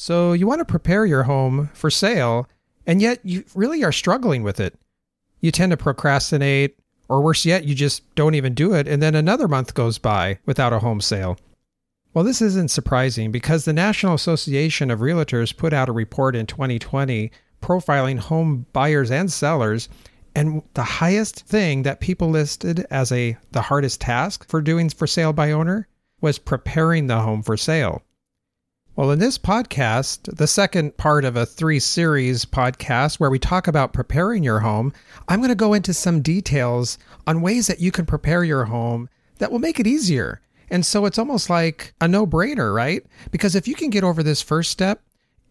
So you want to prepare your home for sale, and yet you really are struggling with it. You tend to procrastinate, or worse yet, you just don't even do it, and then another month goes by without a home sale. Well, this isn't surprising because the National Association of Realtors put out a report in 2020 profiling home buyers and sellers and the highest thing that people listed as a the hardest task for doing for sale by owner was preparing the home for sale. Well, in this podcast, the second part of a three series podcast where we talk about preparing your home, I'm going to go into some details on ways that you can prepare your home that will make it easier. And so it's almost like a no brainer, right? Because if you can get over this first step,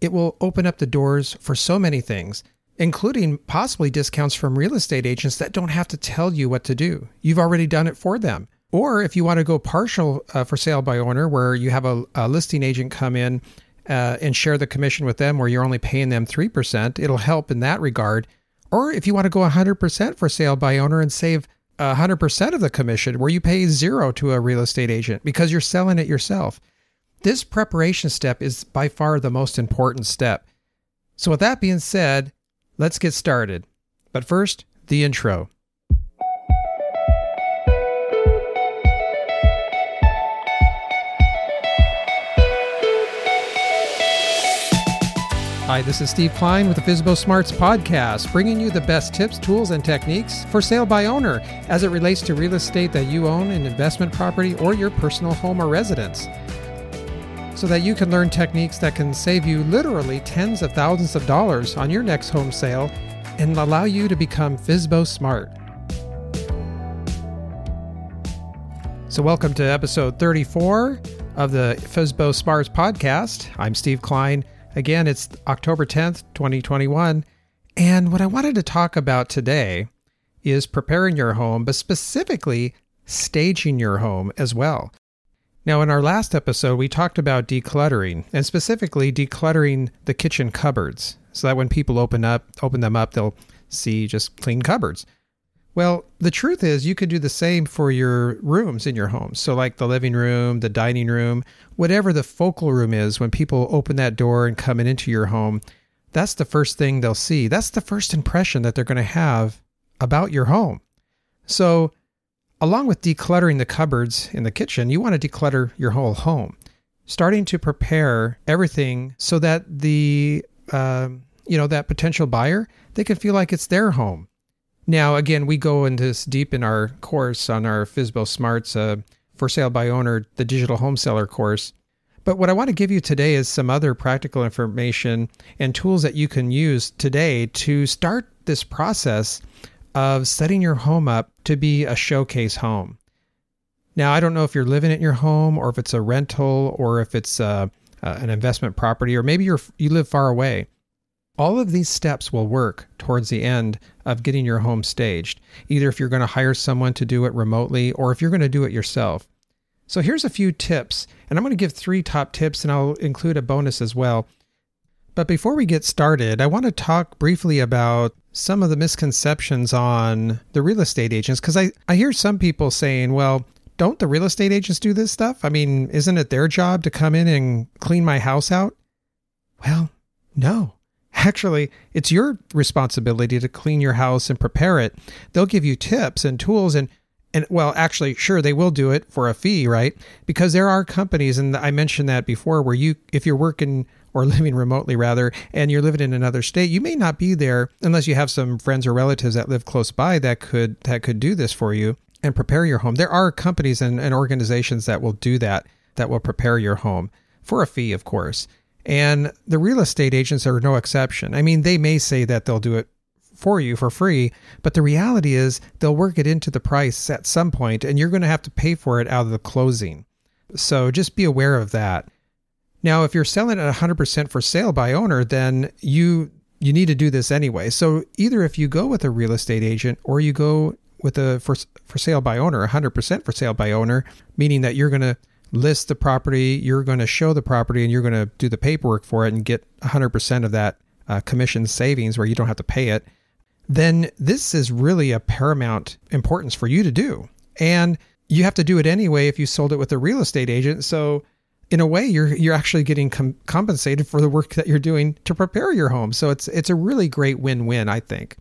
it will open up the doors for so many things, including possibly discounts from real estate agents that don't have to tell you what to do. You've already done it for them. Or if you want to go partial uh, for sale by owner, where you have a, a listing agent come in uh, and share the commission with them, where you're only paying them 3%, it'll help in that regard. Or if you want to go 100% for sale by owner and save 100% of the commission, where you pay zero to a real estate agent because you're selling it yourself. This preparation step is by far the most important step. So, with that being said, let's get started. But first, the intro. Hi, this is Steve Klein with the FSBO Smarts Podcast, bringing you the best tips, tools, and techniques for sale by owner as it relates to real estate that you own, an investment property, or your personal home or residence. So that you can learn techniques that can save you literally tens of thousands of dollars on your next home sale and allow you to become FSBO Smart. So, welcome to episode 34 of the FSBO Smarts Podcast. I'm Steve Klein Again, it's October 10th, 2021. And what I wanted to talk about today is preparing your home, but specifically staging your home as well. Now, in our last episode, we talked about decluttering and specifically decluttering the kitchen cupboards so that when people open up, open them up, they'll see just clean cupboards. Well, the truth is, you could do the same for your rooms in your home. So, like the living room, the dining room, whatever the focal room is, when people open that door and come into your home, that's the first thing they'll see. That's the first impression that they're going to have about your home. So, along with decluttering the cupboards in the kitchen, you want to declutter your whole home, starting to prepare everything so that the uh, you know that potential buyer they can feel like it's their home now, again, we go into this deep in our course on our FSBO Smarts uh, for sale by owner, the digital home seller course. But what I want to give you today is some other practical information and tools that you can use today to start this process of setting your home up to be a showcase home. Now, I don't know if you're living in your home or if it's a rental or if it's uh, uh, an investment property or maybe you're you live far away. All of these steps will work towards the end of getting your home staged, either if you're going to hire someone to do it remotely or if you're going to do it yourself. So here's a few tips, and I'm going to give three top tips and I'll include a bonus as well. But before we get started, I want to talk briefly about some of the misconceptions on the real estate agents because I, I hear some people saying, well, don't the real estate agents do this stuff? I mean, isn't it their job to come in and clean my house out? Well, no. Actually, it's your responsibility to clean your house and prepare it. They'll give you tips and tools and and well, actually, sure they will do it for a fee, right? Because there are companies and I mentioned that before where you if you're working or living remotely rather and you're living in another state, you may not be there unless you have some friends or relatives that live close by that could that could do this for you and prepare your home. There are companies and, and organizations that will do that, that will prepare your home for a fee, of course. And the real estate agents are no exception. I mean, they may say that they'll do it for you for free, but the reality is they'll work it into the price at some point and you're going to have to pay for it out of the closing. So just be aware of that. Now, if you're selling at 100% for sale by owner, then you you need to do this anyway. So either if you go with a real estate agent or you go with a for for sale by owner, 100% for sale by owner, meaning that you're going to list the property, you're going to show the property, and you're going to do the paperwork for it and get 100% of that uh, commission savings where you don't have to pay it, then this is really a paramount importance for you to do. And you have to do it anyway if you sold it with a real estate agent. So in a way you're you're actually getting com- compensated for the work that you're doing to prepare your home. So it's it's a really great win-win, I think.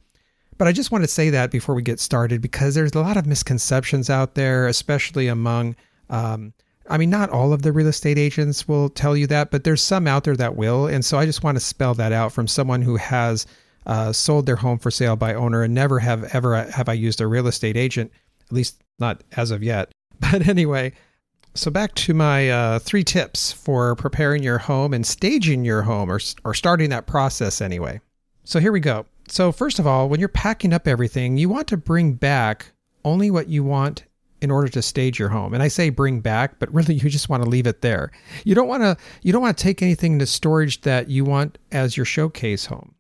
But I just want to say that before we get started because there's a lot of misconceptions out there, especially among um, I mean, not all of the real estate agents will tell you that, but there's some out there that will. And so I just want to spell that out from someone who has uh, sold their home for sale by owner and never have ever have I used a real estate agent, at least not as of yet. But anyway, so back to my uh, three tips for preparing your home and staging your home or, or starting that process anyway. So here we go. So first of all, when you're packing up everything, you want to bring back only what you want in order to stage your home. And I say bring back, but really you just want to leave it there. You don't want to you don't want to take anything to storage that you want as your showcase home.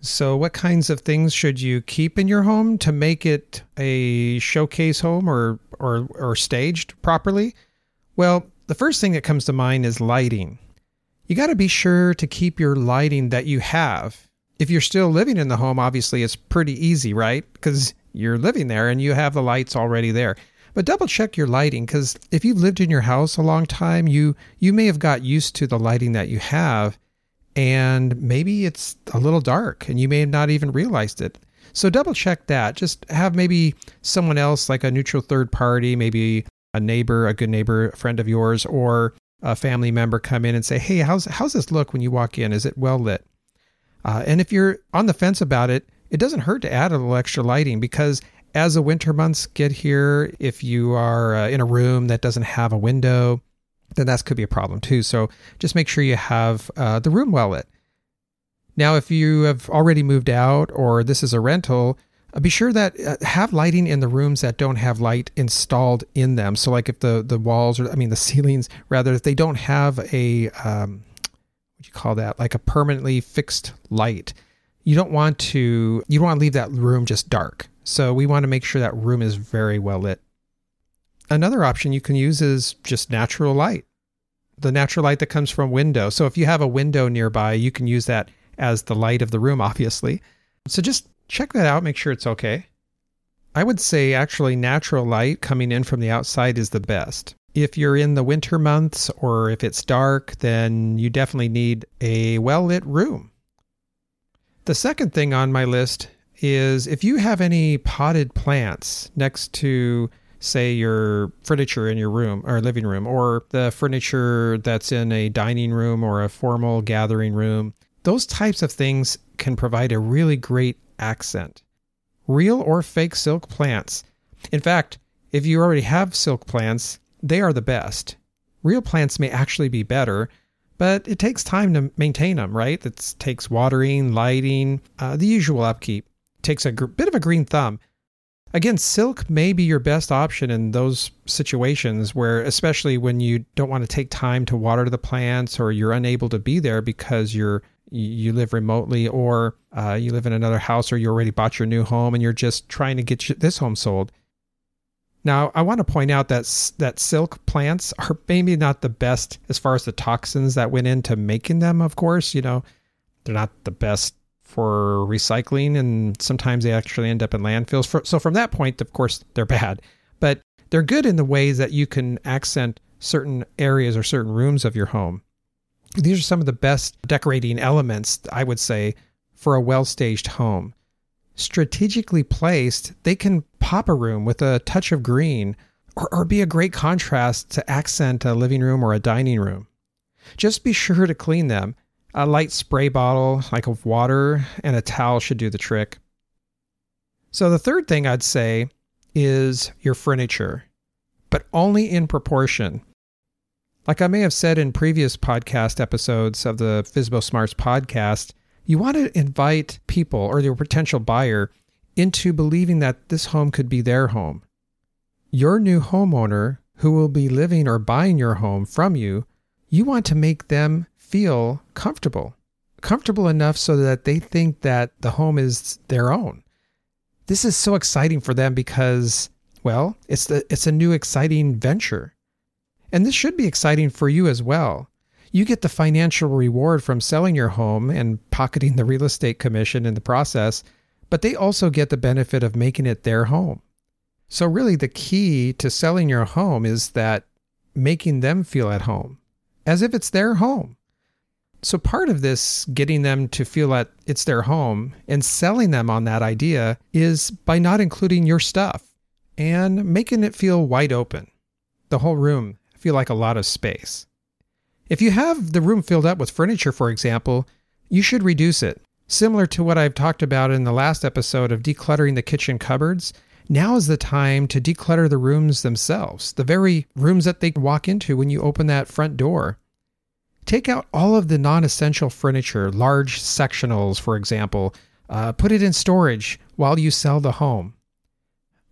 So what kinds of things should you keep in your home to make it a showcase home or or or staged properly? Well, the first thing that comes to mind is lighting. You got to be sure to keep your lighting that you have. If you're still living in the home, obviously it's pretty easy, right? Because you're living there and you have the lights already there. But double check your lighting because if you've lived in your house a long time, you you may have got used to the lighting that you have, and maybe it's a little dark and you may have not even realized it. So double check that. Just have maybe someone else, like a neutral third party, maybe a neighbor, a good neighbor, a friend of yours, or a family member come in and say, "Hey, how's how's this look when you walk in? Is it well lit?" Uh, and if you're on the fence about it, it doesn't hurt to add a little extra lighting because as the winter months get here, if you are uh, in a room that doesn't have a window, then that could be a problem too. So just make sure you have uh, the room well lit. Now, if you have already moved out or this is a rental, uh, be sure that uh, have lighting in the rooms that don't have light installed in them. So, like if the the walls or I mean the ceilings rather, if they don't have a um, what do you call that, like a permanently fixed light, you don't want to you don't want to leave that room just dark. So we want to make sure that room is very well lit. Another option you can use is just natural light. The natural light that comes from window. So if you have a window nearby, you can use that as the light of the room obviously. So just check that out, make sure it's okay. I would say actually natural light coming in from the outside is the best. If you're in the winter months or if it's dark, then you definitely need a well lit room. The second thing on my list is if you have any potted plants next to say your furniture in your room or living room or the furniture that's in a dining room or a formal gathering room those types of things can provide a really great accent. Real or fake silk plants. In fact if you already have silk plants they are the best. Real plants may actually be better but it takes time to maintain them, right? It takes watering, lighting, uh, the usual upkeep. It takes a gr- bit of a green thumb. Again, silk may be your best option in those situations where, especially when you don't want to take time to water the plants or you're unable to be there because you're you live remotely or uh, you live in another house or you already bought your new home and you're just trying to get this home sold. Now, I want to point out that that silk plants are maybe not the best as far as the toxins that went into making them. Of course, you know they're not the best for recycling, and sometimes they actually end up in landfills. So from that point, of course, they're bad, but they're good in the ways that you can accent certain areas or certain rooms of your home. These are some of the best decorating elements, I would say, for a well staged home strategically placed, they can pop a room with a touch of green or, or be a great contrast to accent a living room or a dining room. Just be sure to clean them. A light spray bottle, like of water, and a towel should do the trick. So, the third thing I'd say is your furniture, but only in proportion. Like I may have said in previous podcast episodes of the FSBO Smarts podcast, you want to invite people or your potential buyer into believing that this home could be their home. Your new homeowner who will be living or buying your home from you, you want to make them feel comfortable. Comfortable enough so that they think that the home is their own. This is so exciting for them because, well, it's the, it's a new exciting venture. And this should be exciting for you as well you get the financial reward from selling your home and pocketing the real estate commission in the process, but they also get the benefit of making it their home. So, really, the key to selling your home is that making them feel at home. as if it's their home. So, part of this getting them to feel that it's their home and selling them on that idea is by not including your stuff and making it feel wide open. The whole room feel like a lot of space. If you have the room filled up with furniture, for example, you should reduce it. Similar to what I've talked about in the last episode of decluttering the kitchen cupboards, now is the time to declutter the rooms themselves, the very rooms that they walk into when you open that front door. Take out all of the non essential furniture, large sectionals, for example, uh, put it in storage while you sell the home.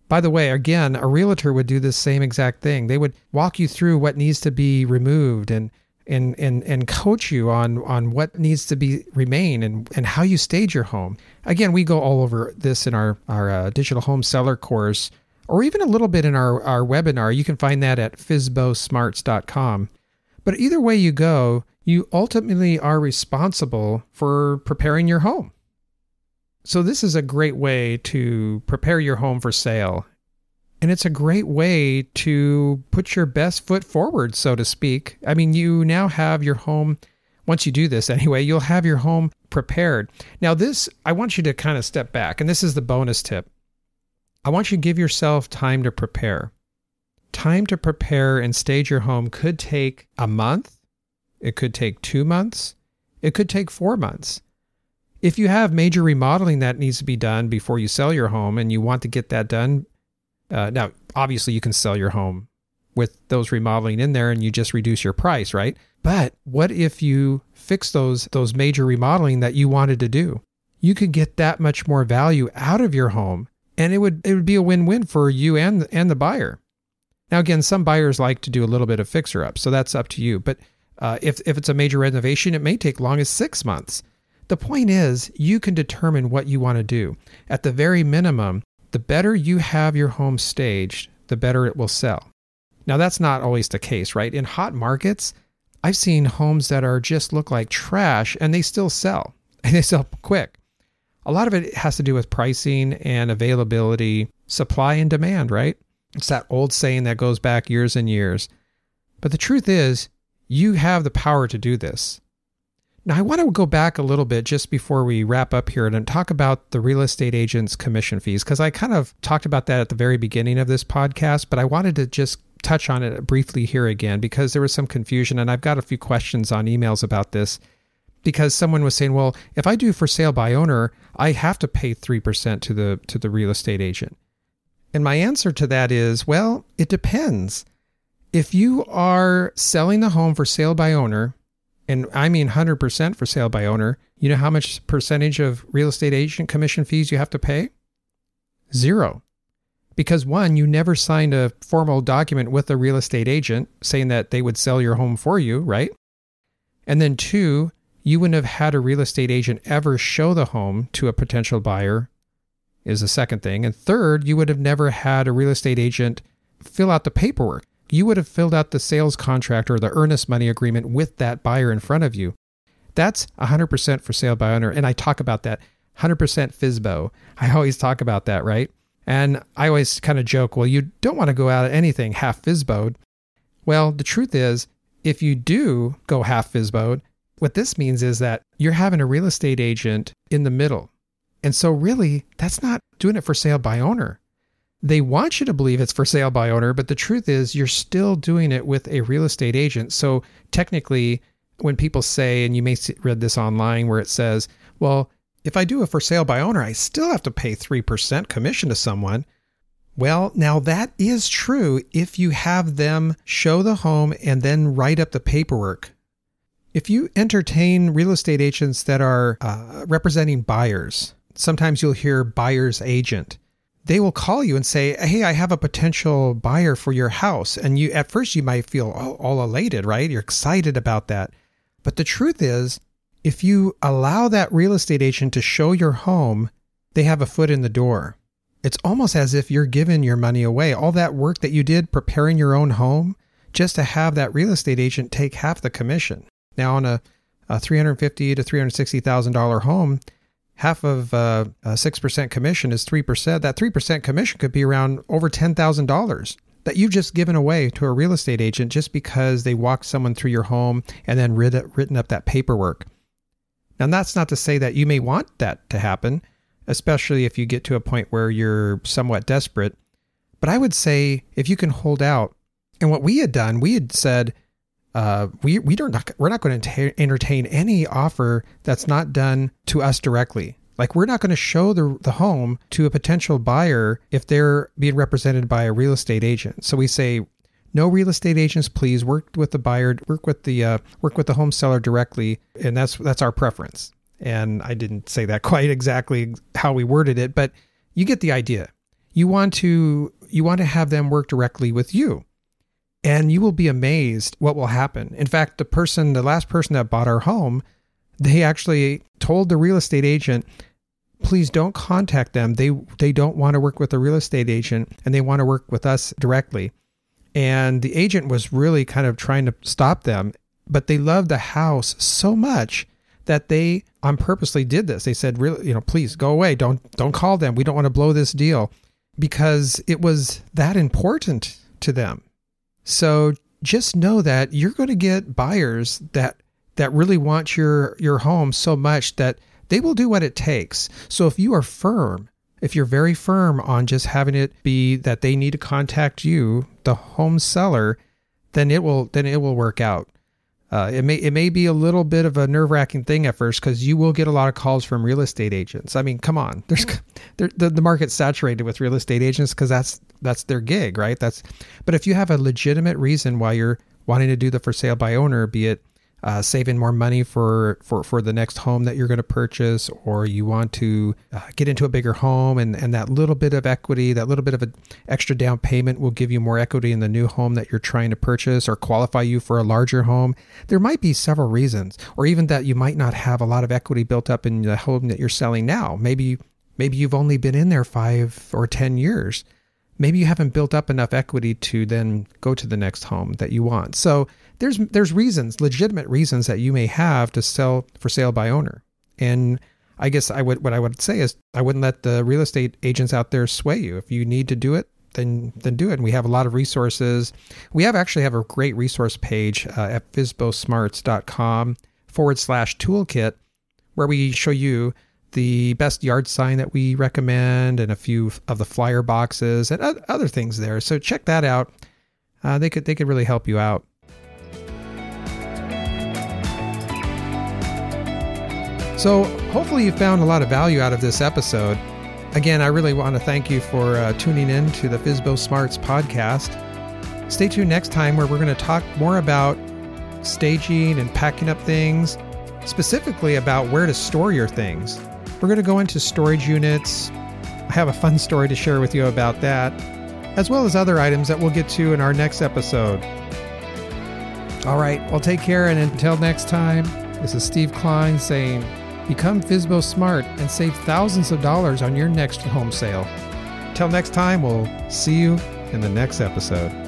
By the way, again, a realtor would do the same exact thing. They would walk you through what needs to be removed and and and and coach you on on what needs to be remain and and how you stage your home. Again, we go all over this in our our uh, digital home seller course or even a little bit in our our webinar. You can find that at fsbosmarts.com. But either way you go, you ultimately are responsible for preparing your home. So, this is a great way to prepare your home for sale. And it's a great way to put your best foot forward, so to speak. I mean, you now have your home, once you do this anyway, you'll have your home prepared. Now, this, I want you to kind of step back, and this is the bonus tip. I want you to give yourself time to prepare. Time to prepare and stage your home could take a month, it could take two months, it could take four months. If you have major remodeling that needs to be done before you sell your home and you want to get that done, uh, now obviously you can sell your home with those remodeling in there and you just reduce your price, right? But what if you fix those those major remodeling that you wanted to do? You could get that much more value out of your home and it would it would be a win-win for you and and the buyer. Now again, some buyers like to do a little bit of fixer up, so that's up to you. But uh, if if it's a major renovation, it may take long as six months. The point is, you can determine what you want to do. At the very minimum, the better you have your home staged, the better it will sell. Now, that's not always the case, right? In hot markets, I've seen homes that are just look like trash and they still sell and they sell quick. A lot of it has to do with pricing and availability, supply and demand, right? It's that old saying that goes back years and years. But the truth is, you have the power to do this. Now, I want to go back a little bit just before we wrap up here and talk about the real estate agent's commission fees, because I kind of talked about that at the very beginning of this podcast, but I wanted to just touch on it briefly here again because there was some confusion, and I've got a few questions on emails about this. Because someone was saying, well, if I do for sale by owner, I have to pay 3% to the to the real estate agent. And my answer to that is, well, it depends. If you are selling the home for sale by owner, and I mean 100% for sale by owner, you know how much percentage of real estate agent commission fees you have to pay? Zero. Because one, you never signed a formal document with a real estate agent saying that they would sell your home for you, right? And then two, you wouldn't have had a real estate agent ever show the home to a potential buyer, is the second thing. And third, you would have never had a real estate agent fill out the paperwork you would have filled out the sales contract or the earnest money agreement with that buyer in front of you. That's 100% for sale by owner. And I talk about that 100% FSBO. I always talk about that, right? And I always kind of joke, well, you don't want to go out at anything half FSBO'd. Well, the truth is, if you do go half FSBO'd, what this means is that you're having a real estate agent in the middle. And so, really, that's not doing it for sale by owner. They want you to believe it's for sale by owner, but the truth is you're still doing it with a real estate agent. So technically, when people say, and you may read this online where it says, well, if I do a for sale by owner, I still have to pay 3% commission to someone. Well, now that is true if you have them show the home and then write up the paperwork. If you entertain real estate agents that are uh, representing buyers, sometimes you'll hear buyer's agent they will call you and say, "Hey, I have a potential buyer for your house." And you at first you might feel all, all elated, right? You're excited about that. But the truth is, if you allow that real estate agent to show your home, they have a foot in the door. It's almost as if you're giving your money away. All that work that you did preparing your own home just to have that real estate agent take half the commission. Now on a, a 350 to 360 thousand dollar home, half of uh, a 6% commission is 3%. That 3% commission could be around over $10,000. that you've just given away to a real estate agent just because they walked someone through your home and then writ- written up that paperwork. Now, that's not to say that you may want that to happen, especially if you get to a point where you're somewhat desperate. But I would say if you can hold out, and what we had done, we had said, uh, we we don't we're not going to entertain any offer that's not done to us directly. Like we're not going to show the the home to a potential buyer if they're being represented by a real estate agent. So we say, no real estate agents, please work with the buyer, work with the uh, work with the home seller directly, and that's that's our preference. And I didn't say that quite exactly how we worded it, but you get the idea. You want to you want to have them work directly with you. And you will be amazed what will happen. In fact, the person, the last person that bought our home, they actually told the real estate agent, please don't contact them. They they don't want to work with a real estate agent and they want to work with us directly. And the agent was really kind of trying to stop them, but they loved the house so much that they on purposely did this. They said, "Really, you know, please go away. Don't don't call them. We don't want to blow this deal." Because it was that important to them. So just know that you're going to get buyers that that really want your your home so much that they will do what it takes. So if you are firm, if you're very firm on just having it be that they need to contact you, the home seller, then it will then it will work out. Uh, it may it may be a little bit of a nerve wracking thing at first because you will get a lot of calls from real estate agents. I mean, come on, there's the the market's saturated with real estate agents because that's that's their gig, right? That's but if you have a legitimate reason why you're wanting to do the for sale by owner, be it uh, saving more money for, for, for the next home that you're going to purchase, or you want to uh, get into a bigger home, and, and that little bit of equity, that little bit of an extra down payment will give you more equity in the new home that you're trying to purchase or qualify you for a larger home. There might be several reasons, or even that you might not have a lot of equity built up in the home that you're selling now. Maybe maybe you've only been in there five or ten years. Maybe you haven't built up enough equity to then go to the next home that you want. So there's there's reasons, legitimate reasons that you may have to sell for sale by owner. And I guess I would what I would say is I wouldn't let the real estate agents out there sway you. If you need to do it, then then do it. And we have a lot of resources. We have actually have a great resource page uh, at fsbosmarts.com forward slash toolkit where we show you the best yard sign that we recommend and a few of the flyer boxes and other things there. So check that out. Uh, they could they could really help you out. So, hopefully, you found a lot of value out of this episode. Again, I really want to thank you for uh, tuning in to the FSBO Smarts podcast. Stay tuned next time where we're going to talk more about staging and packing up things, specifically about where to store your things. We're going to go into storage units. I have a fun story to share with you about that, as well as other items that we'll get to in our next episode. All right, well, take care, and until next time, this is Steve Klein saying, Become FSBO Smart and save thousands of dollars on your next home sale. Till next time, we'll see you in the next episode.